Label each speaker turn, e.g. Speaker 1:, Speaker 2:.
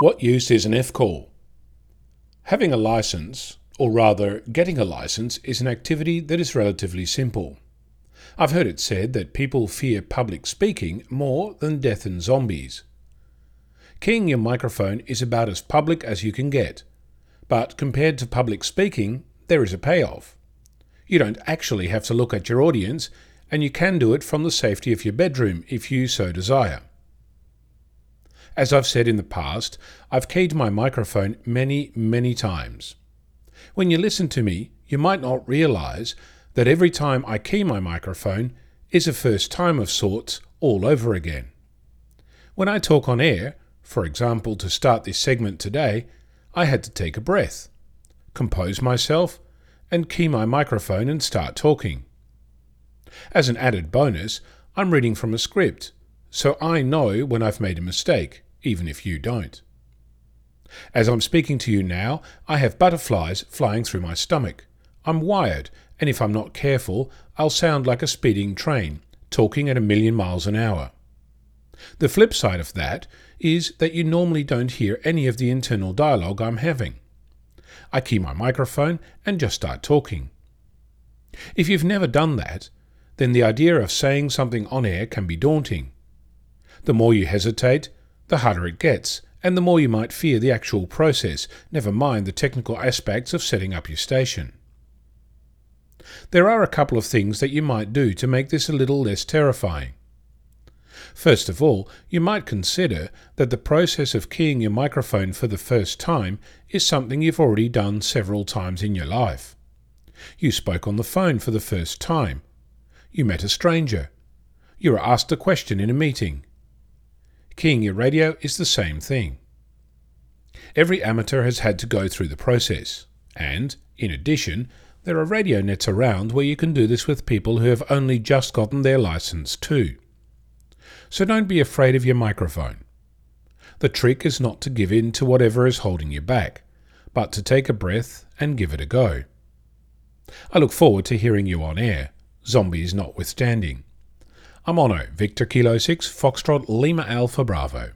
Speaker 1: What use is an F call? Having a license, or rather getting a license, is an activity that is relatively simple. I've heard it said that people fear public speaking more than death and zombies. Keying your microphone is about as public as you can get, but compared to public speaking, there is a payoff. You don't actually have to look at your audience, and you can do it from the safety of your bedroom if you so desire. As I've said in the past, I've keyed my microphone many, many times. When you listen to me, you might not realize that every time I key my microphone is a first time of sorts all over again. When I talk on air, for example, to start this segment today, I had to take a breath, compose myself, and key my microphone and start talking. As an added bonus, I'm reading from a script, so I know when I've made a mistake even if you don't. As I'm speaking to you now, I have butterflies flying through my stomach. I'm wired, and if I'm not careful, I'll sound like a speeding train, talking at a million miles an hour. The flip side of that is that you normally don't hear any of the internal dialogue I'm having. I key my microphone and just start talking. If you've never done that, then the idea of saying something on air can be daunting. The more you hesitate, the harder it gets, and the more you might fear the actual process, never mind the technical aspects of setting up your station. There are a couple of things that you might do to make this a little less terrifying. First of all, you might consider that the process of keying your microphone for the first time is something you've already done several times in your life. You spoke on the phone for the first time. You met a stranger. You were asked a question in a meeting. Keying your radio is the same thing. Every amateur has had to go through the process, and, in addition, there are radio nets around where you can do this with people who have only just gotten their license too. So don't be afraid of your microphone. The trick is not to give in to whatever is holding you back, but to take a breath and give it a go. I look forward to hearing you on air, zombies notwithstanding. I'm Victor Kilo 6, Foxtrot Lima Alpha Bravo.